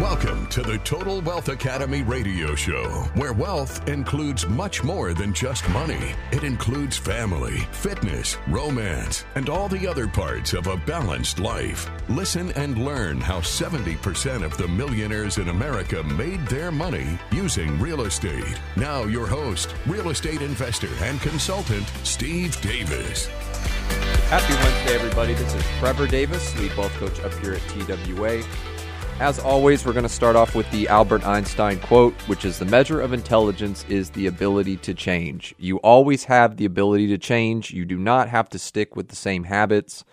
Welcome to the Total Wealth Academy radio show, where wealth includes much more than just money. It includes family, fitness, romance, and all the other parts of a balanced life. Listen and learn how 70% of the millionaires in America made their money using real estate. Now, your host, real estate investor and consultant, Steve Davis. Happy Wednesday, everybody. This is Trevor Davis, lead wealth coach up here at TWA. As always, we're going to start off with the Albert Einstein quote, which is the measure of intelligence is the ability to change. You always have the ability to change. You do not have to stick with the same habits.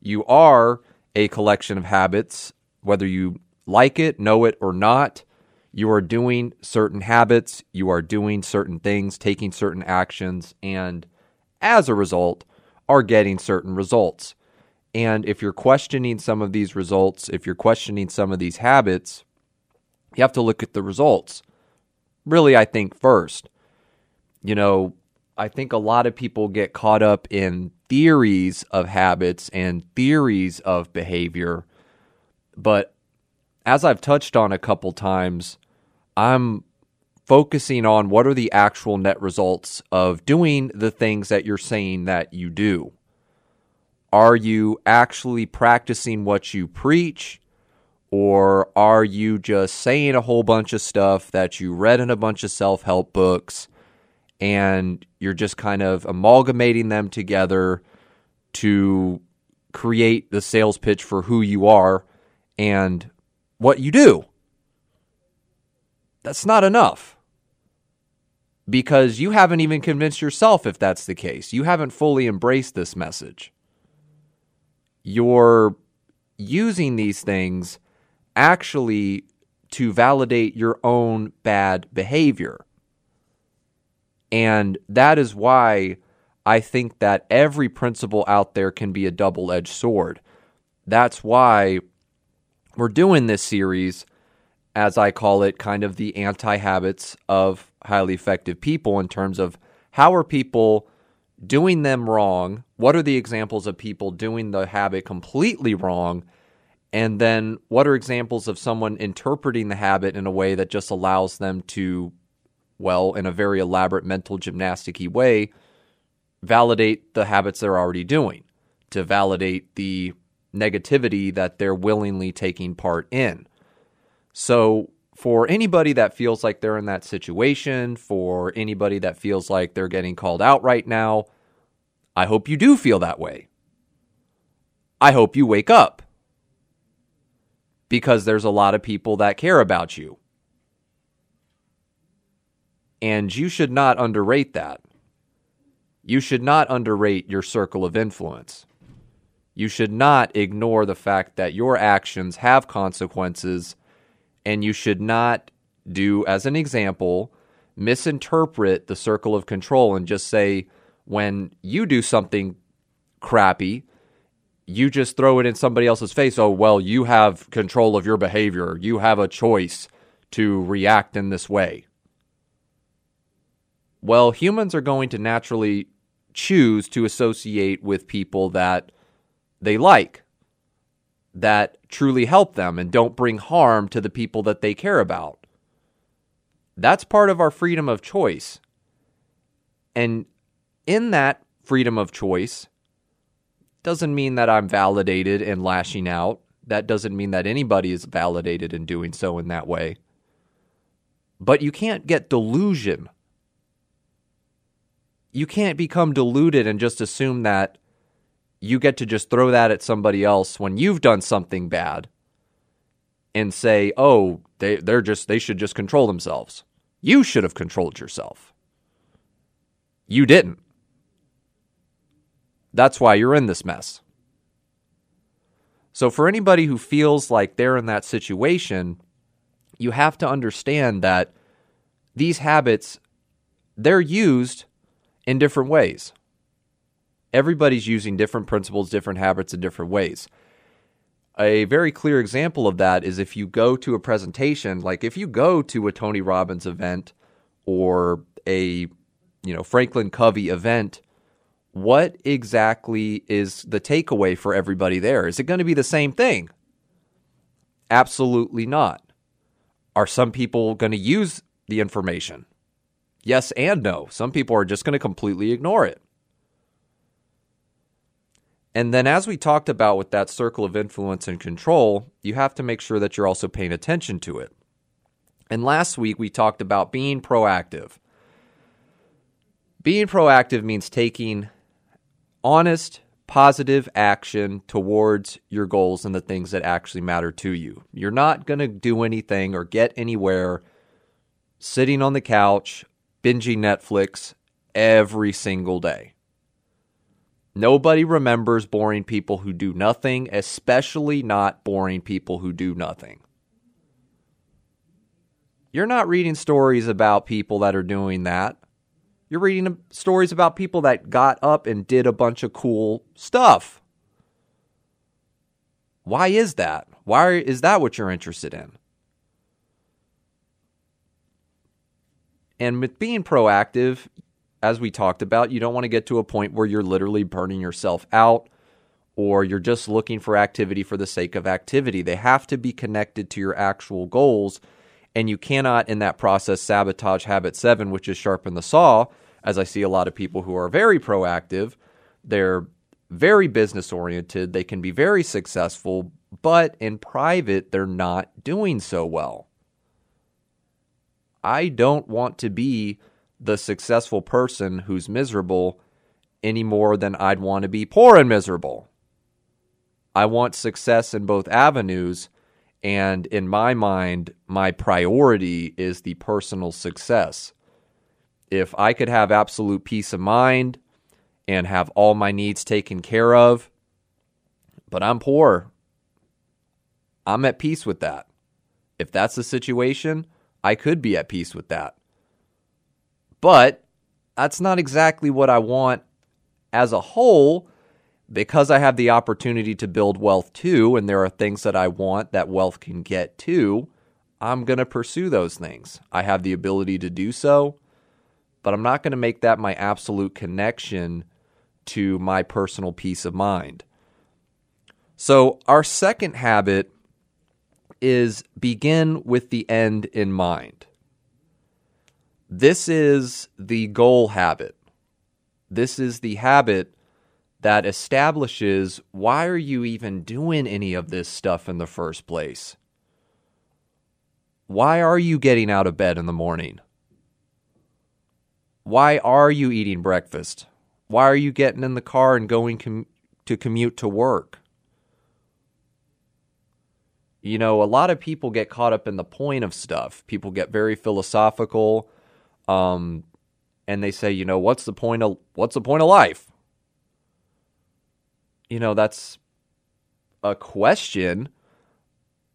You are a collection of habits, whether you like it, know it, or not. You are doing certain habits, you are doing certain things, taking certain actions, and as a result, are getting certain results. And if you're questioning some of these results, if you're questioning some of these habits, you have to look at the results. Really, I think first, you know, I think a lot of people get caught up in theories of habits and theories of behavior. But as I've touched on a couple times, I'm focusing on what are the actual net results of doing the things that you're saying that you do. Are you actually practicing what you preach? Or are you just saying a whole bunch of stuff that you read in a bunch of self help books and you're just kind of amalgamating them together to create the sales pitch for who you are and what you do? That's not enough because you haven't even convinced yourself if that's the case. You haven't fully embraced this message you're using these things actually to validate your own bad behavior. And that is why I think that every principle out there can be a double edged sword. That's why we're doing this series, as I call it, kind of the anti habits of highly effective people in terms of how are people doing them wrong? What are the examples of people doing the habit completely wrong? And then what are examples of someone interpreting the habit in a way that just allows them to, well, in a very elaborate mental gymnastic way, validate the habits they're already doing, to validate the negativity that they're willingly taking part in. So, for anybody that feels like they're in that situation, for anybody that feels like they're getting called out right now, I hope you do feel that way. I hope you wake up because there's a lot of people that care about you. And you should not underrate that. You should not underrate your circle of influence. You should not ignore the fact that your actions have consequences and you should not do, as an example, misinterpret the circle of control and just say, when you do something crappy, you just throw it in somebody else's face. Oh, well, you have control of your behavior. You have a choice to react in this way. Well, humans are going to naturally choose to associate with people that they like that truly help them and don't bring harm to the people that they care about. That's part of our freedom of choice. And in that freedom of choice, doesn't mean that I'm validated in lashing out. That doesn't mean that anybody is validated in doing so in that way. But you can't get delusion. You can't become deluded and just assume that you get to just throw that at somebody else when you've done something bad and say, "Oh, they they're just they should just control themselves." You should have controlled yourself. You didn't. That's why you're in this mess. So for anybody who feels like they're in that situation, you have to understand that these habits they're used in different ways everybody's using different principles, different habits in different ways. A very clear example of that is if you go to a presentation, like if you go to a Tony Robbins event or a you know Franklin Covey event, what exactly is the takeaway for everybody there? Is it going to be the same thing? Absolutely not. Are some people going to use the information? Yes and no. Some people are just going to completely ignore it. And then, as we talked about with that circle of influence and control, you have to make sure that you're also paying attention to it. And last week, we talked about being proactive. Being proactive means taking honest, positive action towards your goals and the things that actually matter to you. You're not going to do anything or get anywhere sitting on the couch, binging Netflix every single day. Nobody remembers boring people who do nothing, especially not boring people who do nothing. You're not reading stories about people that are doing that. You're reading stories about people that got up and did a bunch of cool stuff. Why is that? Why is that what you're interested in? And with being proactive, as we talked about, you don't want to get to a point where you're literally burning yourself out or you're just looking for activity for the sake of activity. They have to be connected to your actual goals. And you cannot, in that process, sabotage habit seven, which is sharpen the saw. As I see a lot of people who are very proactive, they're very business oriented, they can be very successful, but in private, they're not doing so well. I don't want to be the successful person who's miserable any more than I'd want to be poor and miserable. I want success in both avenues. And in my mind, my priority is the personal success. If I could have absolute peace of mind and have all my needs taken care of, but I'm poor, I'm at peace with that. If that's the situation, I could be at peace with that. But that's not exactly what I want as a whole because I have the opportunity to build wealth too, and there are things that I want that wealth can get too. I'm going to pursue those things. I have the ability to do so, but I'm not going to make that my absolute connection to my personal peace of mind. So, our second habit is begin with the end in mind. This is the goal habit. This is the habit that establishes why are you even doing any of this stuff in the first place? Why are you getting out of bed in the morning? Why are you eating breakfast? Why are you getting in the car and going com- to commute to work? You know, a lot of people get caught up in the point of stuff. People get very philosophical um, and they say, you know, what's the point of what's the point of life? You know, that's a question,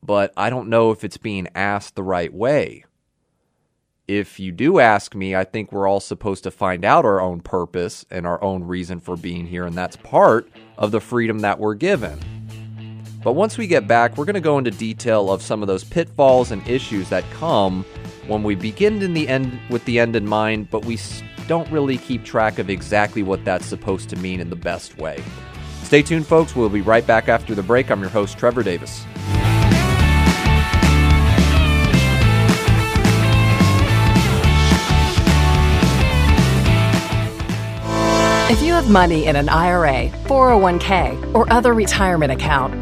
but I don't know if it's being asked the right way. If you do ask me, I think we're all supposed to find out our own purpose and our own reason for being here, and that's part of the freedom that we're given. But once we get back, we're going to go into detail of some of those pitfalls and issues that come when we begin in the end with the end in mind, but we don't really keep track of exactly what that's supposed to mean in the best way. Stay tuned, folks. We'll be right back after the break. I'm your host, Trevor Davis. If you have money in an IRA, 401k, or other retirement account,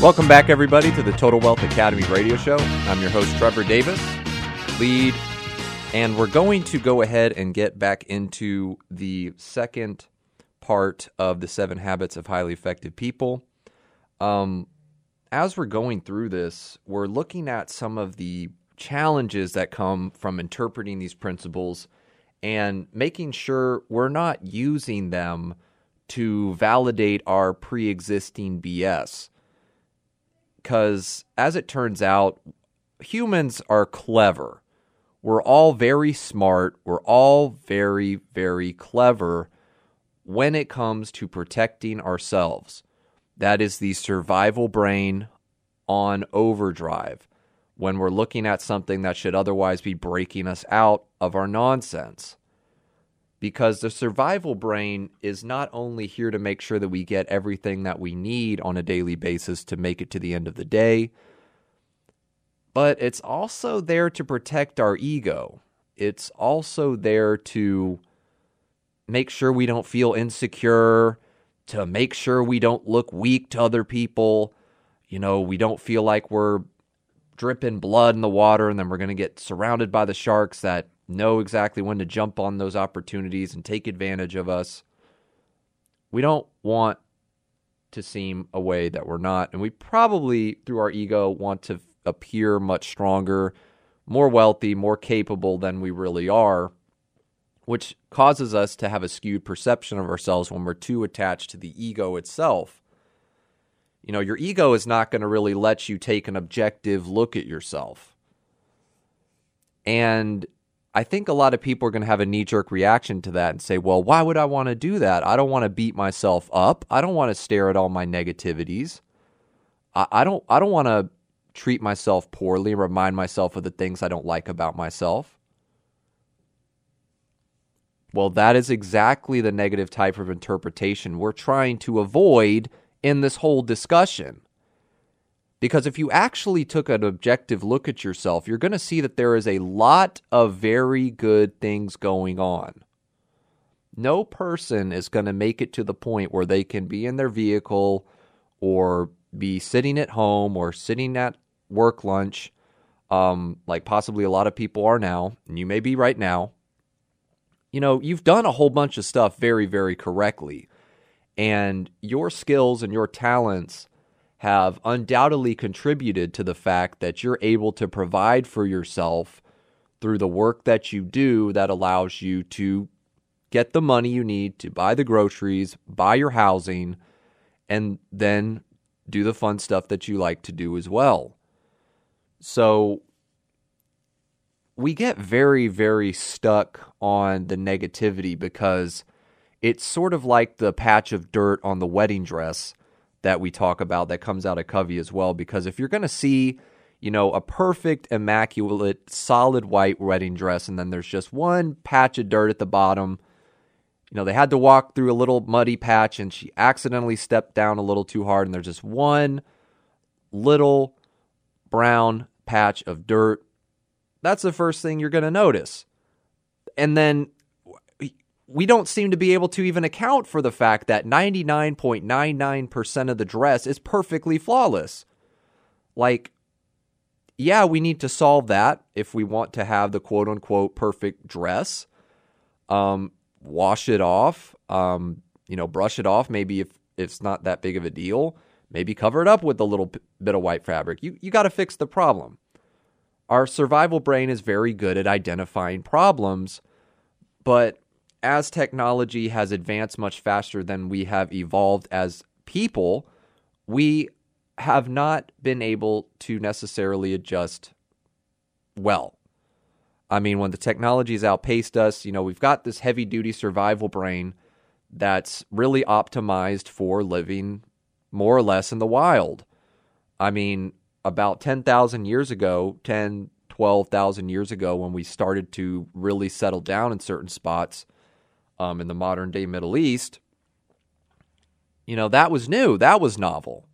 Welcome back, everybody, to the Total Wealth Academy radio show. I'm your host, Trevor Davis, lead, and we're going to go ahead and get back into the second part of the seven habits of highly effective people. Um, as we're going through this, we're looking at some of the challenges that come from interpreting these principles and making sure we're not using them to validate our pre existing BS because as it turns out, humans are clever. we're all very smart, we're all very, very clever when it comes to protecting ourselves. That is the survival brain on overdrive when we're looking at something that should otherwise be breaking us out of our nonsense. Because the survival brain is not only here to make sure that we get everything that we need on a daily basis to make it to the end of the day, but it's also there to protect our ego. It's also there to make sure we don't feel insecure, to make sure we don't look weak to other people. You know, we don't feel like we're dripping blood in the water and then we're going to get surrounded by the sharks that know exactly when to jump on those opportunities and take advantage of us. We don't want to seem a way that we're not. And we probably, through our ego, want to appear much stronger, more wealthy, more capable than we really are, which causes us to have a skewed perception of ourselves when we're too attached to the ego itself. You know, your ego is not going to really let you take an objective look at yourself. And I think a lot of people are going to have a knee jerk reaction to that and say, well, why would I want to do that? I don't want to beat myself up. I don't want to stare at all my negativities. I, I don't I don't want to treat myself poorly and remind myself of the things I don't like about myself. Well, that is exactly the negative type of interpretation we're trying to avoid in this whole discussion. Because if you actually took an objective look at yourself, you're going to see that there is a lot of very good things going on. No person is going to make it to the point where they can be in their vehicle or be sitting at home or sitting at work lunch, um, like possibly a lot of people are now, and you may be right now. You know, you've done a whole bunch of stuff very, very correctly. And your skills and your talents have undoubtedly contributed to the fact that you're able to provide for yourself through the work that you do that allows you to get the money you need to buy the groceries, buy your housing, and then do the fun stuff that you like to do as well. So we get very, very stuck on the negativity because it's sort of like the patch of dirt on the wedding dress that we talk about that comes out of Covey as well. Because if you're going to see, you know, a perfect, immaculate, solid white wedding dress, and then there's just one patch of dirt at the bottom, you know, they had to walk through a little muddy patch and she accidentally stepped down a little too hard, and there's just one little brown patch of dirt. That's the first thing you're going to notice. And then we don't seem to be able to even account for the fact that 99.99% of the dress is perfectly flawless. Like, yeah, we need to solve that if we want to have the quote unquote perfect dress. Um, wash it off, um, you know, brush it off. Maybe if, if it's not that big of a deal, maybe cover it up with a little bit of white fabric. You, you got to fix the problem. Our survival brain is very good at identifying problems, but as technology has advanced much faster than we have evolved as people, we have not been able to necessarily adjust well. I mean, when the technology has outpaced us, you know, we've got this heavy duty survival brain that's really optimized for living more or less in the wild. I mean, about 10,000 years ago, 10, 12,000 years ago, when we started to really settle down in certain spots, um, in the modern day Middle East, you know, that was new, that was novel.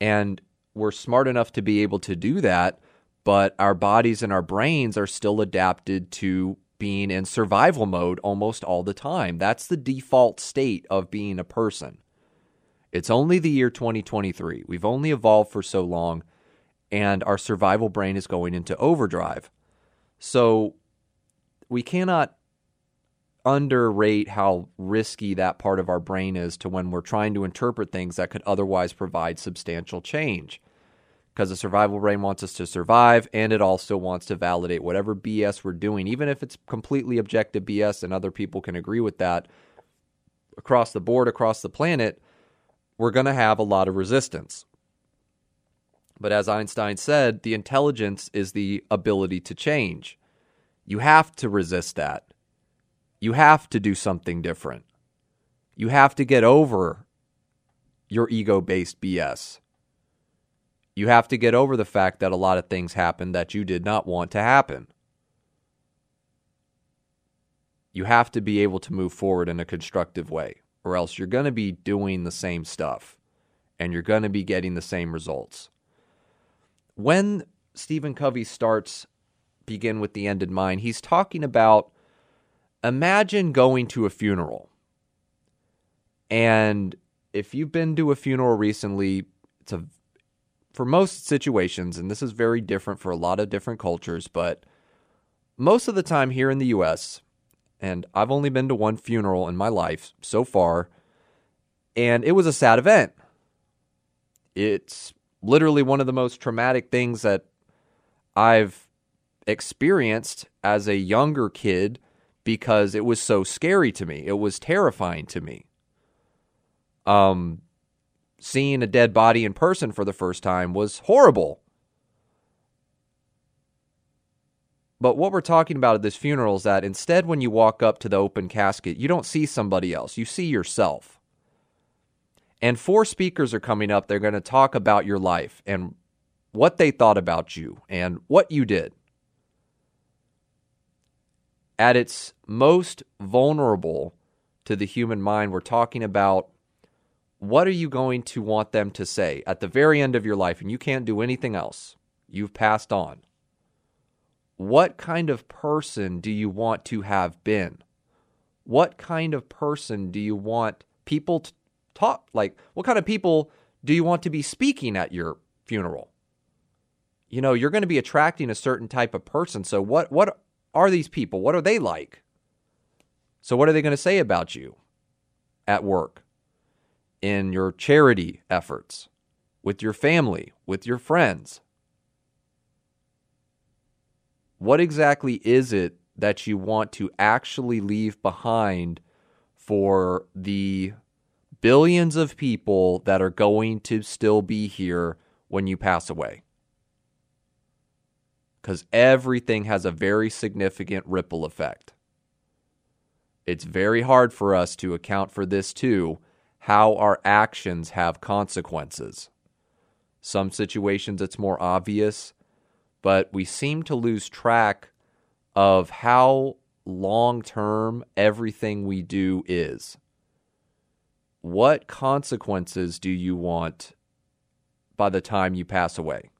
And we're smart enough to be able to do that, but our bodies and our brains are still adapted to being in survival mode almost all the time. That's the default state of being a person. It's only the year 2023. We've only evolved for so long, and our survival brain is going into overdrive. So we cannot underrate how risky that part of our brain is to when we're trying to interpret things that could otherwise provide substantial change. Because the survival brain wants us to survive and it also wants to validate whatever BS we're doing, even if it's completely objective BS and other people can agree with that across the board, across the planet, we're going to have a lot of resistance. But as Einstein said, the intelligence is the ability to change. You have to resist that. You have to do something different. You have to get over your ego based BS. You have to get over the fact that a lot of things happened that you did not want to happen. You have to be able to move forward in a constructive way, or else you're going to be doing the same stuff and you're going to be getting the same results. When Stephen Covey starts Begin with the End in Mind, he's talking about imagine going to a funeral. And if you've been to a funeral recently, it's a for most situations, and this is very different for a lot of different cultures, but most of the time here in the US, and I've only been to one funeral in my life so far, and it was a sad event. It's literally one of the most traumatic things that I've experienced as a younger kid because it was so scary to me. It was terrifying to me. Um, seeing a dead body in person for the first time was horrible. But what we're talking about at this funeral is that instead, when you walk up to the open casket, you don't see somebody else, you see yourself. And four speakers are coming up. They're going to talk about your life and what they thought about you and what you did. At its most vulnerable to the human mind, we're talking about what are you going to want them to say at the very end of your life and you can't do anything else? You've passed on. What kind of person do you want to have been? What kind of person do you want people to talk like what kind of people do you want to be speaking at your funeral? You know, you're going to be attracting a certain type of person. So what what are these people? What are they like? So what are they going to say about you at work? in your charity efforts, with your family, with your friends? What exactly is it that you want to actually leave behind for the billions of people that are going to still be here when you pass away? Because everything has a very significant ripple effect. It's very hard for us to account for this too how our actions have consequences. Some situations it's more obvious, but we seem to lose track of how long term everything we do is. What consequences do you want by the time you pass away?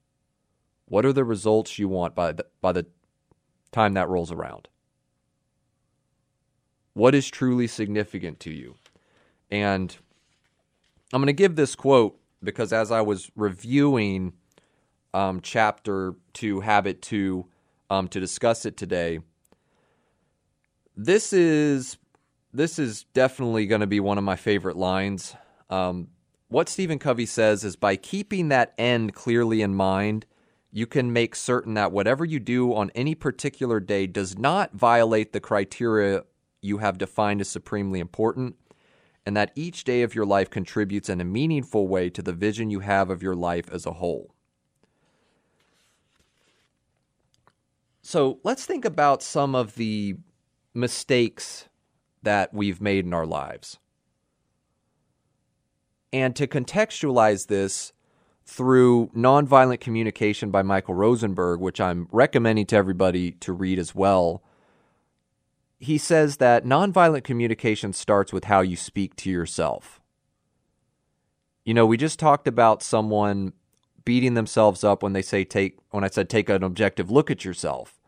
What are the results you want by the, by the time that rolls around? What is truly significant to you? And I'm going to give this quote because as I was reviewing um, chapter two, habit two, um, to discuss it today, this is this is definitely going to be one of my favorite lines. Um, what Stephen Covey says is by keeping that end clearly in mind, you can make certain that whatever you do on any particular day does not violate the criteria you have defined as supremely important and that each day of your life contributes in a meaningful way to the vision you have of your life as a whole. So let's think about some of the mistakes that we've made in our lives. And to contextualize this through Nonviolent Communication by Michael Rosenberg, which I'm recommending to everybody to read as well he says that nonviolent communication starts with how you speak to yourself. You know, we just talked about someone beating themselves up when they say take when I said take an objective look at yourself.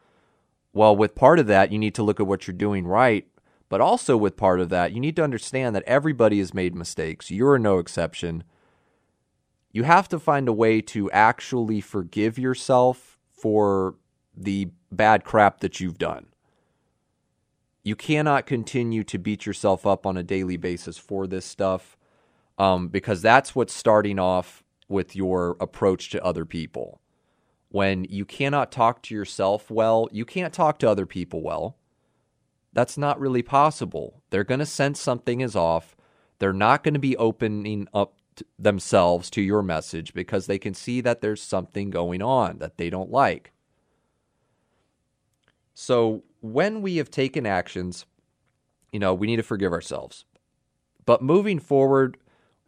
Well, with part of that, you need to look at what you're doing right, but also with part of that, you need to understand that everybody has made mistakes. You're no exception. You have to find a way to actually forgive yourself for the bad crap that you've done. You cannot continue to beat yourself up on a daily basis for this stuff um, because that's what's starting off with your approach to other people. When you cannot talk to yourself well, you can't talk to other people well. That's not really possible. They're going to sense something is off. They're not going to be opening up themselves to your message because they can see that there's something going on that they don't like. So when we have taken actions, you know, we need to forgive ourselves. But moving forward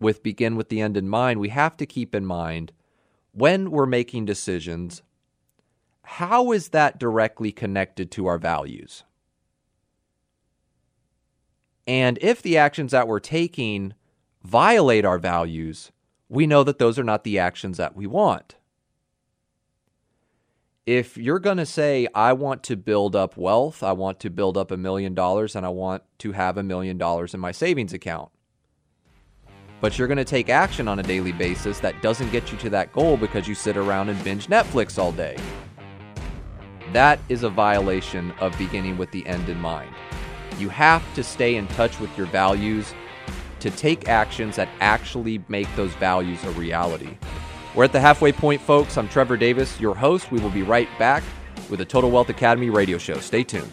with begin with the end in mind, we have to keep in mind when we're making decisions, how is that directly connected to our values? And if the actions that we're taking violate our values, we know that those are not the actions that we want. If you're going to say, I want to build up wealth, I want to build up a million dollars, and I want to have a million dollars in my savings account, but you're going to take action on a daily basis that doesn't get you to that goal because you sit around and binge Netflix all day. That is a violation of beginning with the end in mind. You have to stay in touch with your values to take actions that actually make those values a reality. We're at the halfway point, folks. I'm Trevor Davis, your host. We will be right back with the Total Wealth Academy radio show. Stay tuned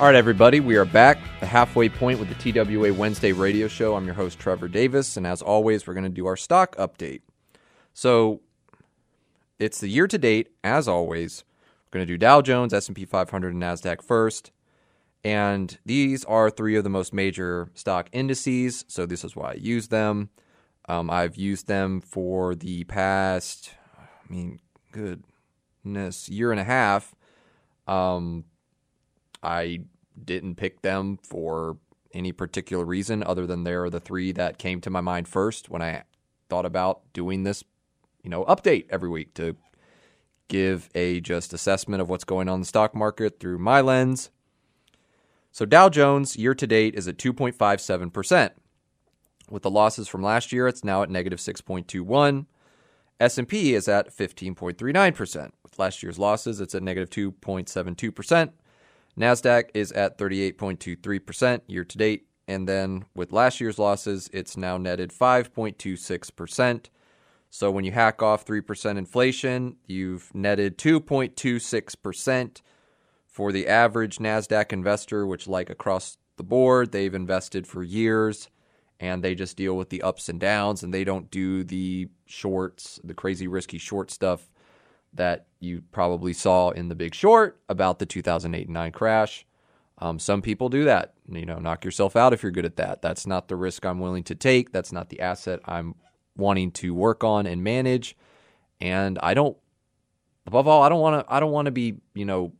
All right, everybody, we are back, the halfway point with the TWA Wednesday radio show. I'm your host, Trevor Davis, and as always, we're going to do our stock update. So it's the year to date, as always. We're going to do Dow Jones, S&P 500, and Nasdaq first. And these are three of the most major stock indices, so this is why I use them. Um, I've used them for the past, I mean, goodness, year and a half. Um, I didn't pick them for any particular reason other than they're the three that came to my mind first when I thought about doing this, you know, update every week to give a just assessment of what's going on in the stock market through my lens. So Dow Jones year to date is at 2.57%. With the losses from last year, it's now at negative 6.21. S&P is at 15.39%. With last year's losses, it's at negative 2.72%. NASDAQ is at 38.23% year to date. And then with last year's losses, it's now netted 5.26%. So when you hack off 3% inflation, you've netted 2.26% for the average NASDAQ investor, which, like across the board, they've invested for years and they just deal with the ups and downs and they don't do the shorts, the crazy risky short stuff that you probably saw in The Big Short about the 2008 and 9 crash. Um, some people do that. You know, knock yourself out if you're good at that. That's not the risk I'm willing to take. That's not the asset I'm wanting to work on and manage. And I don't, above all, I don't want to. I don't want to be, you know,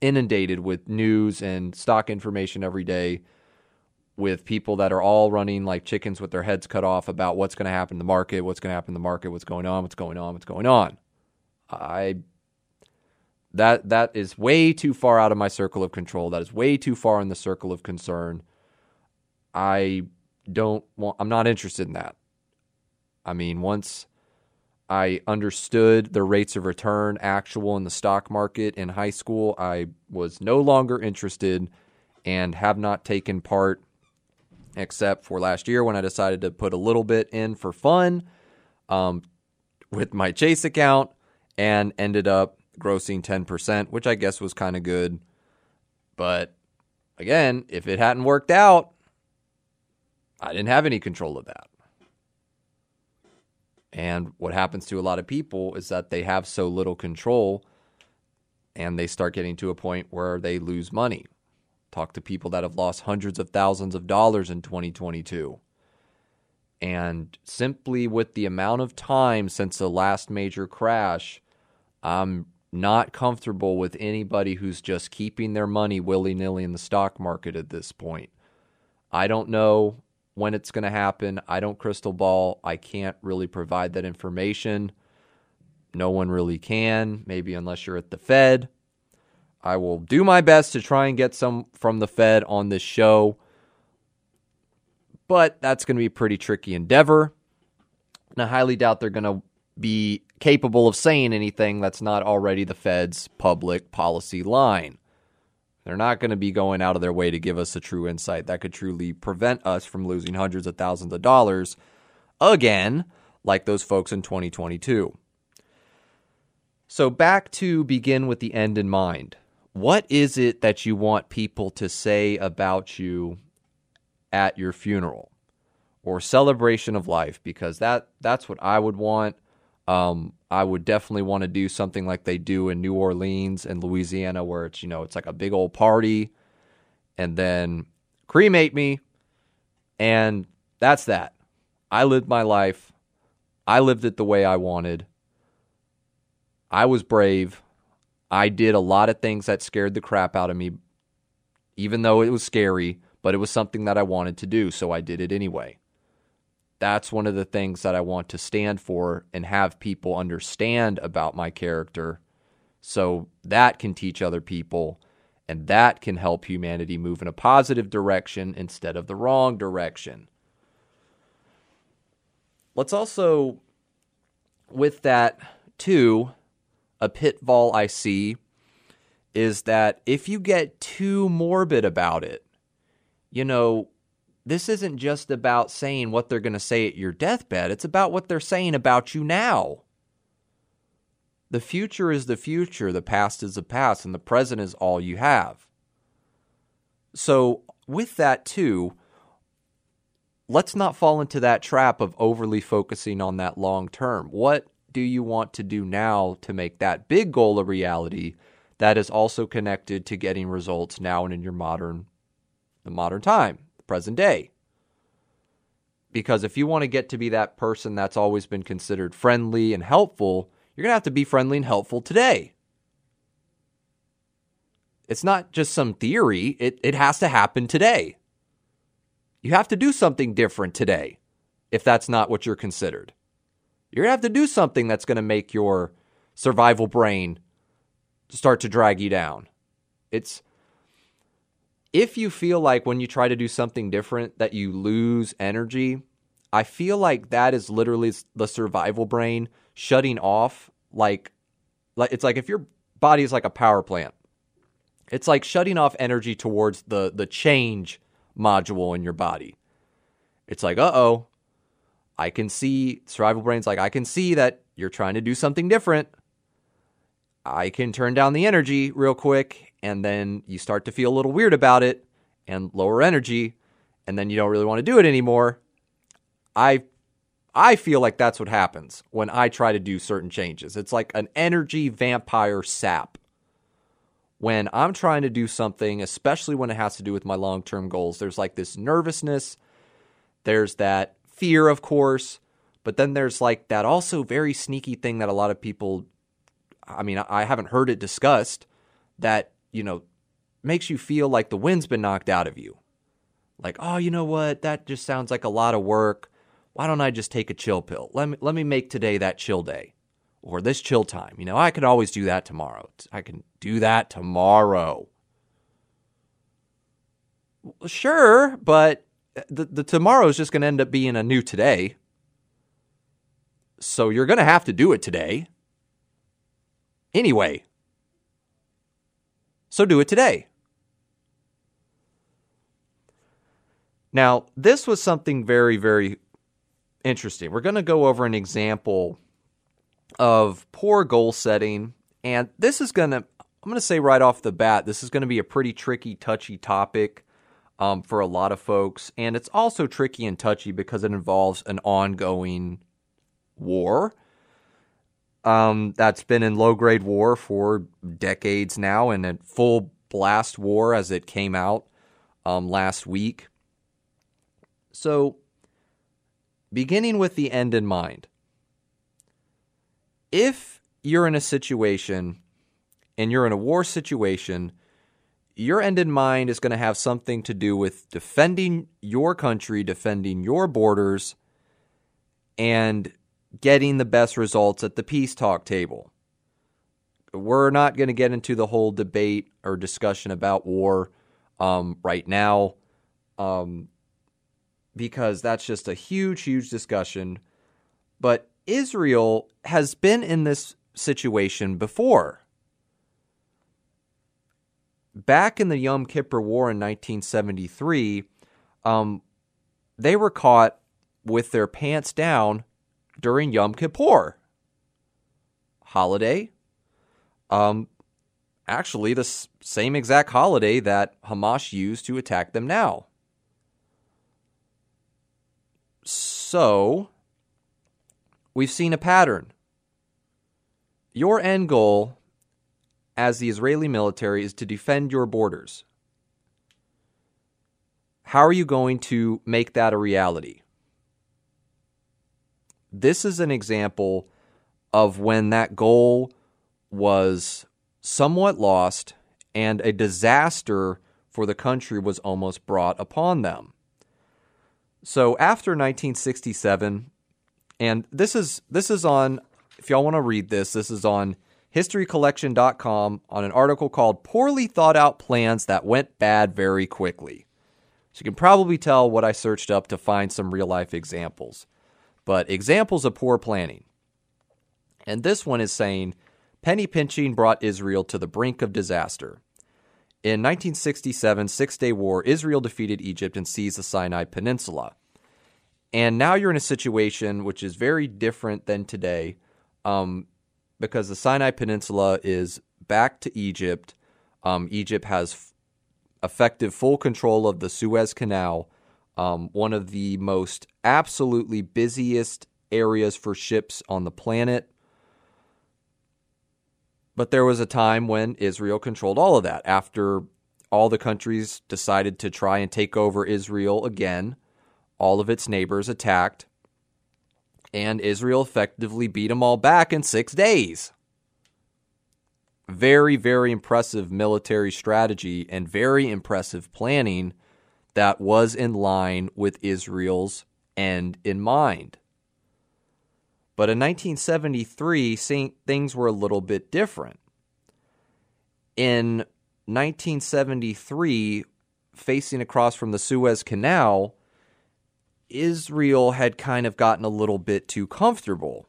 inundated with news and stock information every day with people that are all running like chickens with their heads cut off about what's going to happen in the market, what's going to happen in the market, what's going on, what's going on, what's going on. I that that is way too far out of my circle of control. That is way too far in the circle of concern. I don't want I'm not interested in that. I mean, once I understood the rates of return actual in the stock market in high school, I was no longer interested and have not taken part except for last year when I decided to put a little bit in for fun um, with my Chase account and ended up grossing 10%, which I guess was kind of good. But again, if it hadn't worked out, I didn't have any control of that. And what happens to a lot of people is that they have so little control and they start getting to a point where they lose money. Talk to people that have lost hundreds of thousands of dollars in 2022. And simply with the amount of time since the last major crash, I'm not comfortable with anybody who's just keeping their money willy nilly in the stock market at this point. I don't know when it's going to happen. I don't crystal ball. I can't really provide that information. No one really can, maybe unless you're at the Fed. I will do my best to try and get some from the Fed on this show, but that's going to be a pretty tricky endeavor. And I highly doubt they're going to be capable of saying anything that's not already the Fed's public policy line. They're not going to be going out of their way to give us a true insight that could truly prevent us from losing hundreds of thousands of dollars again, like those folks in 2022. So, back to begin with the end in mind. What is it that you want people to say about you at your funeral or celebration of life? Because that, that's what I would want. Um, I would definitely want to do something like they do in New Orleans and Louisiana, where it's you know it's like a big old party, and then cremate me, and that's that. I lived my life. I lived it the way I wanted. I was brave. I did a lot of things that scared the crap out of me, even though it was scary, but it was something that I wanted to do, so I did it anyway. That's one of the things that I want to stand for and have people understand about my character so that can teach other people and that can help humanity move in a positive direction instead of the wrong direction. Let's also, with that, too, a pitfall I see is that if you get too morbid about it, you know, this isn't just about saying what they're going to say at your deathbed, it's about what they're saying about you now. The future is the future, the past is the past, and the present is all you have. So, with that, too, let's not fall into that trap of overly focusing on that long term. What do you want to do now to make that big goal a reality that is also connected to getting results now and in your modern the modern time? The present day. Because if you want to get to be that person that's always been considered friendly and helpful, you're going to have to be friendly and helpful today. It's not just some theory, it, it has to happen today. You have to do something different today if that's not what you're considered. You're going to have to do something that's going to make your survival brain start to drag you down. It's if you feel like when you try to do something different that you lose energy, I feel like that is literally the survival brain shutting off like like it's like if your body is like a power plant. It's like shutting off energy towards the the change module in your body. It's like, "Uh-oh. I can see survival brain's like I can see that you're trying to do something different. I can turn down the energy real quick and then you start to feel a little weird about it and lower energy and then you don't really want to do it anymore. I i feel like that's what happens when i try to do certain changes. It's like an energy vampire sap. When i'm trying to do something especially when it has to do with my long-term goals there's like this nervousness there's that fear of course but then there's like that also very sneaky thing that a lot of people i mean i haven't heard it discussed that you know, makes you feel like the wind's been knocked out of you. Like, oh, you know what? That just sounds like a lot of work. Why don't I just take a chill pill? Let me let me make today that chill day or this chill time. You know, I could always do that tomorrow. I can do that tomorrow. Sure, but the the tomorrow is just going to end up being a new today. So you're going to have to do it today. Anyway, so do it today. Now, this was something very, very interesting. We're going to go over an example of poor goal setting. And this is going to, I'm going to say right off the bat, this is going to be a pretty tricky, touchy topic um, for a lot of folks. And it's also tricky and touchy because it involves an ongoing war um, that's been in low grade war for decades now and a full blast war as it came out um, last week. So, beginning with the end in mind, if you're in a situation and you're in a war situation, your end in mind is going to have something to do with defending your country, defending your borders, and getting the best results at the peace talk table. We're not going to get into the whole debate or discussion about war um, right now um, because that's just a huge, huge discussion. But Israel has been in this situation before. Back in the Yom Kippur War in 1973, um, they were caught with their pants down during Yom Kippur holiday. Um, actually, the s- same exact holiday that Hamas used to attack them now. So, we've seen a pattern. Your end goal as the Israeli military is to defend your borders. How are you going to make that a reality? This is an example of when that goal was somewhat lost and a disaster for the country was almost brought upon them. So after 1967, and this is this is on if y'all want to read this, this is on historycollection.com on an article called Poorly Thought Out Plans That Went Bad Very Quickly. So you can probably tell what I searched up to find some real life examples. But examples of poor planning. And this one is saying penny pinching brought Israel to the brink of disaster. In 1967 Six Day War, Israel defeated Egypt and seized the Sinai Peninsula. And now you're in a situation which is very different than today um, because the Sinai Peninsula is back to Egypt. Um, Egypt has f- effective full control of the Suez Canal, um, one of the most absolutely busiest areas for ships on the planet. But there was a time when Israel controlled all of that. After all the countries decided to try and take over Israel again, all of its neighbors attacked, and Israel effectively beat them all back in six days. Very, very impressive military strategy and very impressive planning that was in line with Israel's end in mind. But in 1973, things were a little bit different. In 1973, facing across from the Suez Canal, Israel had kind of gotten a little bit too comfortable.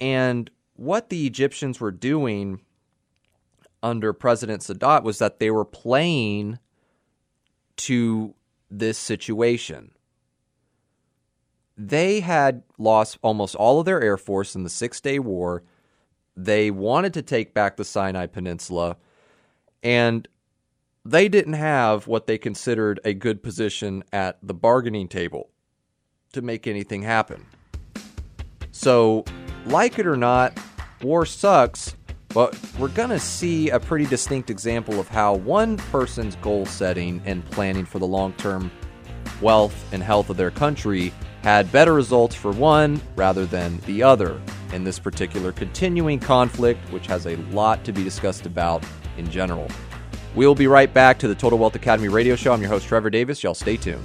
And what the Egyptians were doing under President Sadat was that they were playing to this situation they had lost almost all of their air force in the Six Day War. They wanted to take back the Sinai Peninsula, and they didn't have what they considered a good position at the bargaining table to make anything happen. So, like it or not, war sucks, but we're going to see a pretty distinct example of how one person's goal setting and planning for the long term wealth and health of their country had better results for one rather than the other in this particular continuing conflict, which has a lot to be discussed about in general. We'll be right back to the Total Wealth Academy radio show. I'm your host, Trevor Davis. Y'all stay tuned.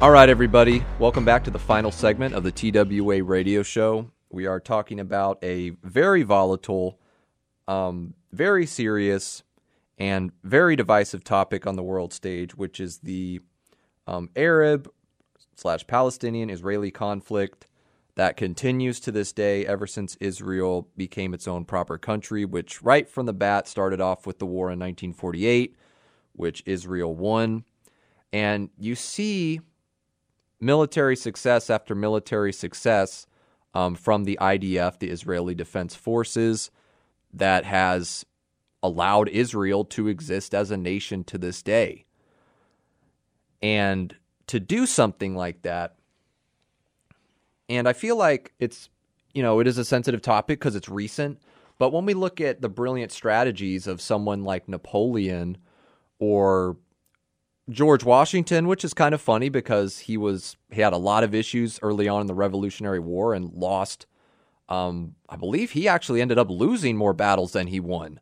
All right, everybody. Welcome back to the final segment of the TWA radio show. We are talking about a very volatile, um, very serious, and very divisive topic on the world stage, which is the um, Arab slash Palestinian Israeli conflict that continues to this day ever since Israel became its own proper country, which right from the bat started off with the war in 1948, which Israel won. And you see military success after military success um, from the IDF, the Israeli Defense Forces, that has allowed Israel to exist as a nation to this day. And to do something like that, and I feel like it's, you know, it is a sensitive topic because it's recent. But when we look at the brilliant strategies of someone like Napoleon or George Washington, which is kind of funny because he was he had a lot of issues early on in the Revolutionary War and lost. Um, I believe he actually ended up losing more battles than he won.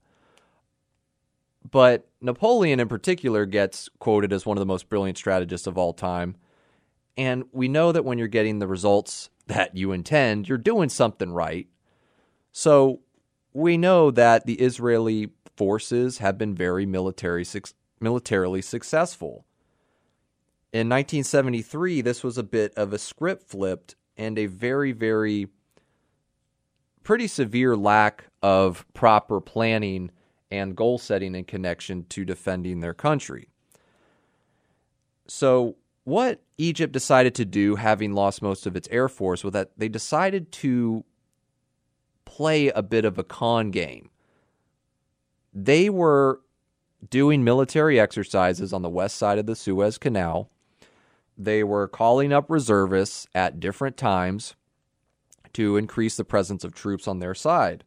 But Napoleon, in particular, gets quoted as one of the most brilliant strategists of all time. And we know that when you're getting the results that you intend, you're doing something right. So we know that the Israeli forces have been very military militarily successful. In 1973, this was a bit of a script flipped and a very, very pretty severe lack of proper planning and goal setting in connection to defending their country. So, what Egypt decided to do, having lost most of its air force, was that they decided to play a bit of a con game. They were doing military exercises on the west side of the Suez Canal. They were calling up reservists at different times to increase the presence of troops on their side.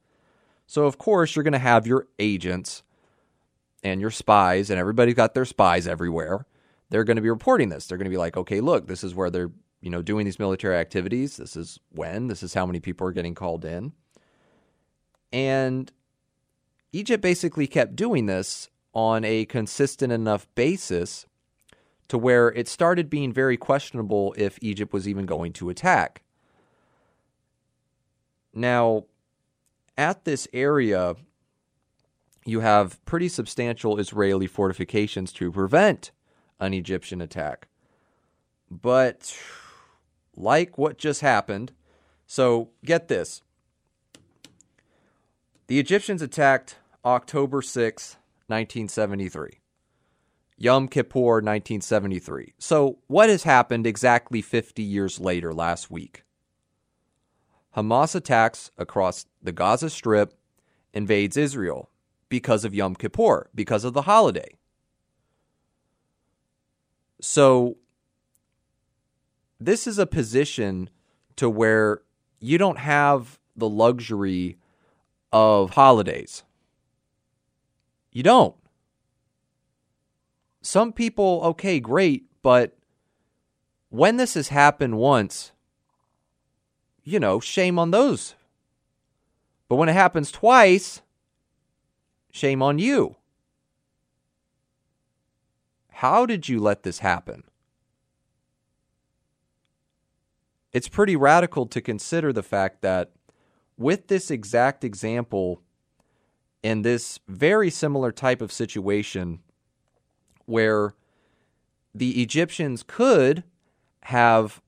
So, of course, you're going to have your agents and your spies, and everybody's got their spies everywhere. They're going to be reporting this. They're going to be like, okay, look, this is where they're you know doing these military activities. This is when. This is how many people are getting called in. And Egypt basically kept doing this on a consistent enough basis to where it started being very questionable if Egypt was even going to attack. Now, at this area, you have pretty substantial Israeli fortifications to prevent an Egyptian attack. But, like what just happened, so get this the Egyptians attacked October 6, 1973. Yom Kippur, 1973. So, what has happened exactly 50 years later last week? Hamas attacks across the Gaza Strip, invades Israel because of Yom Kippur, because of the holiday. So, this is a position to where you don't have the luxury of holidays. You don't. Some people, okay, great, but when this has happened once, you know, shame on those. But when it happens twice, shame on you. How did you let this happen? It's pretty radical to consider the fact that with this exact example in this very similar type of situation where the Egyptians could have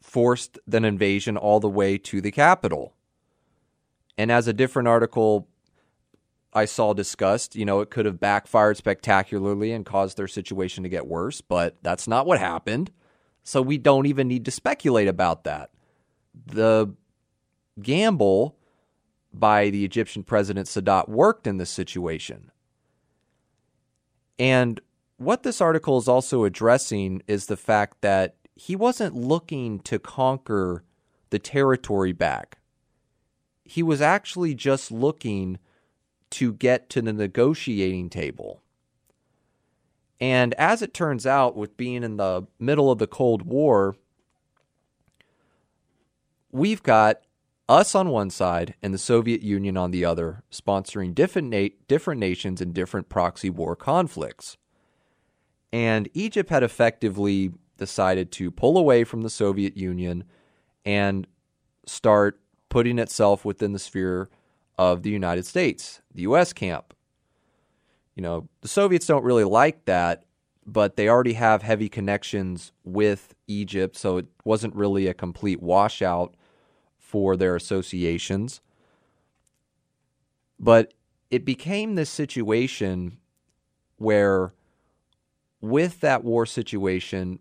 forced an invasion all the way to the capital. And as a different article I saw discussed, you know, it could have backfired spectacularly and caused their situation to get worse, but that's not what happened. So we don't even need to speculate about that. The gamble by the Egyptian president Sadat worked in this situation. And what this article is also addressing is the fact that he wasn't looking to conquer the territory back. He was actually just looking to get to the negotiating table. And as it turns out, with being in the middle of the Cold War, we've got us on one side and the Soviet Union on the other, sponsoring different, na- different nations in different proxy war conflicts. And Egypt had effectively decided to pull away from the Soviet Union and start putting itself within the sphere of the United States, the US camp. You know, the Soviets don't really like that, but they already have heavy connections with Egypt, so it wasn't really a complete washout for their associations. But it became this situation where, with that war situation,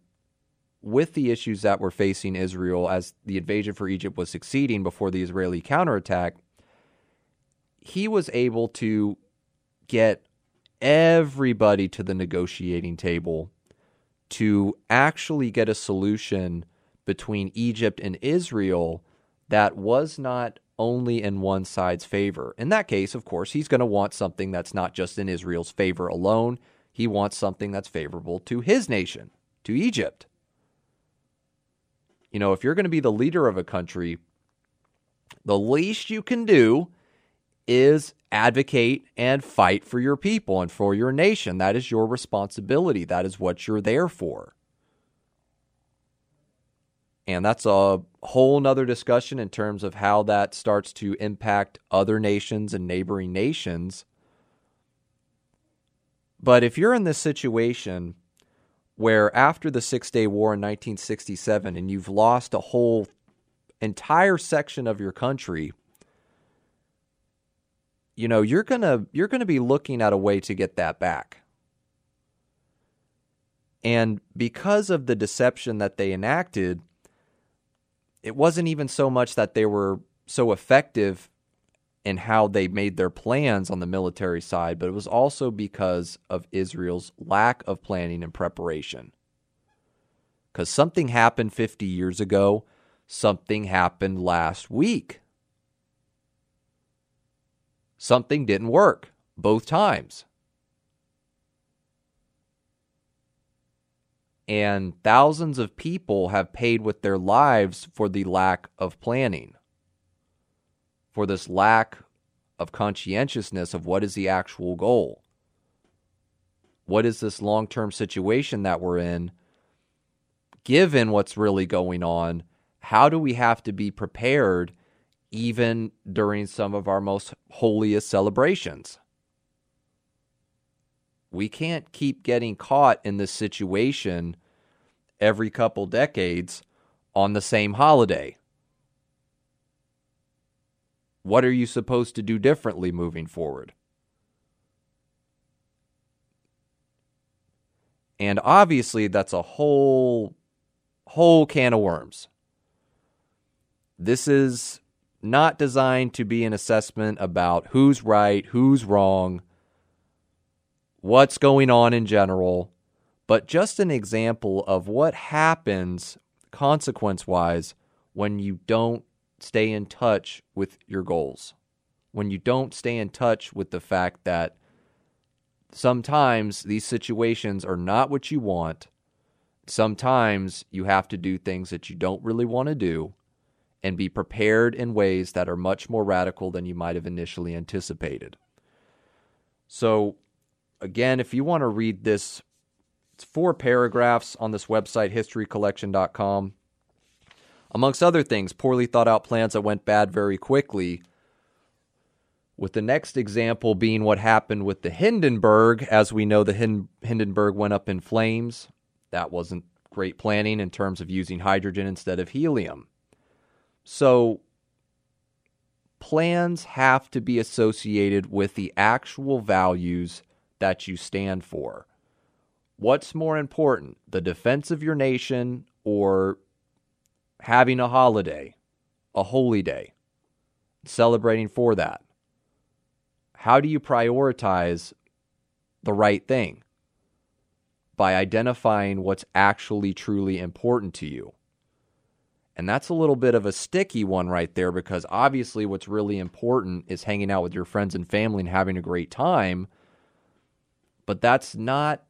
with the issues that were facing Israel as the invasion for Egypt was succeeding before the Israeli counterattack, he was able to get everybody to the negotiating table to actually get a solution between Egypt and Israel that was not only in one side's favor. In that case, of course, he's going to want something that's not just in Israel's favor alone. He wants something that's favorable to his nation, to Egypt. You know, if you're going to be the leader of a country, the least you can do is advocate and fight for your people and for your nation. That is your responsibility. That is what you're there for. And that's a whole nother discussion in terms of how that starts to impact other nations and neighboring nations. But if you're in this situation where after the Six Day War in 1967 and you've lost a whole entire section of your country, you know, you're going to you're going to be looking at a way to get that back. And because of the deception that they enacted, it wasn't even so much that they were so effective in how they made their plans on the military side, but it was also because of Israel's lack of planning and preparation. Because something happened 50 years ago, something happened last week. Something didn't work both times. And thousands of people have paid with their lives for the lack of planning, for this lack of conscientiousness of what is the actual goal. What is this long term situation that we're in? Given what's really going on, how do we have to be prepared even during some of our most holiest celebrations? We can't keep getting caught in this situation every couple decades on the same holiday. What are you supposed to do differently moving forward? And obviously that's a whole whole can of worms. This is not designed to be an assessment about who's right, who's wrong, what's going on in general but just an example of what happens consequence wise when you don't stay in touch with your goals, when you don't stay in touch with the fact that sometimes these situations are not what you want. Sometimes you have to do things that you don't really want to do and be prepared in ways that are much more radical than you might have initially anticipated. So, again, if you want to read this it's four paragraphs on this website, historycollection.com. Amongst other things, poorly thought out plans that went bad very quickly. With the next example being what happened with the Hindenburg. As we know, the Hindenburg went up in flames. That wasn't great planning in terms of using hydrogen instead of helium. So, plans have to be associated with the actual values that you stand for. What's more important, the defense of your nation or having a holiday, a holy day, celebrating for that? How do you prioritize the right thing? By identifying what's actually truly important to you. And that's a little bit of a sticky one right there because obviously what's really important is hanging out with your friends and family and having a great time. But that's not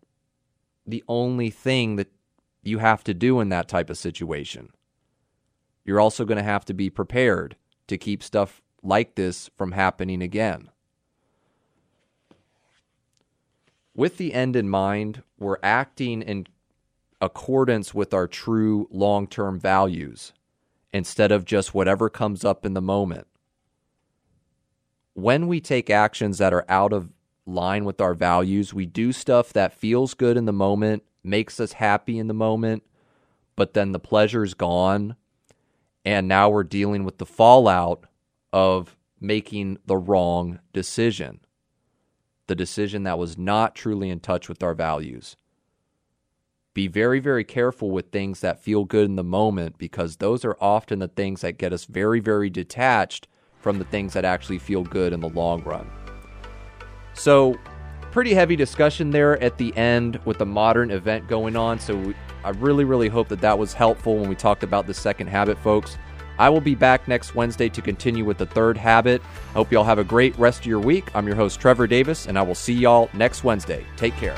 the only thing that you have to do in that type of situation. You're also going to have to be prepared to keep stuff like this from happening again. With the end in mind, we're acting in accordance with our true long term values instead of just whatever comes up in the moment. When we take actions that are out of line with our values. We do stuff that feels good in the moment, makes us happy in the moment, but then the pleasure's gone. And now we're dealing with the fallout of making the wrong decision, the decision that was not truly in touch with our values. Be very, very careful with things that feel good in the moment because those are often the things that get us very, very detached from the things that actually feel good in the long run. So, pretty heavy discussion there at the end with the modern event going on. So, we, I really, really hope that that was helpful when we talked about the second habit, folks. I will be back next Wednesday to continue with the third habit. I hope you all have a great rest of your week. I'm your host, Trevor Davis, and I will see y'all next Wednesday. Take care.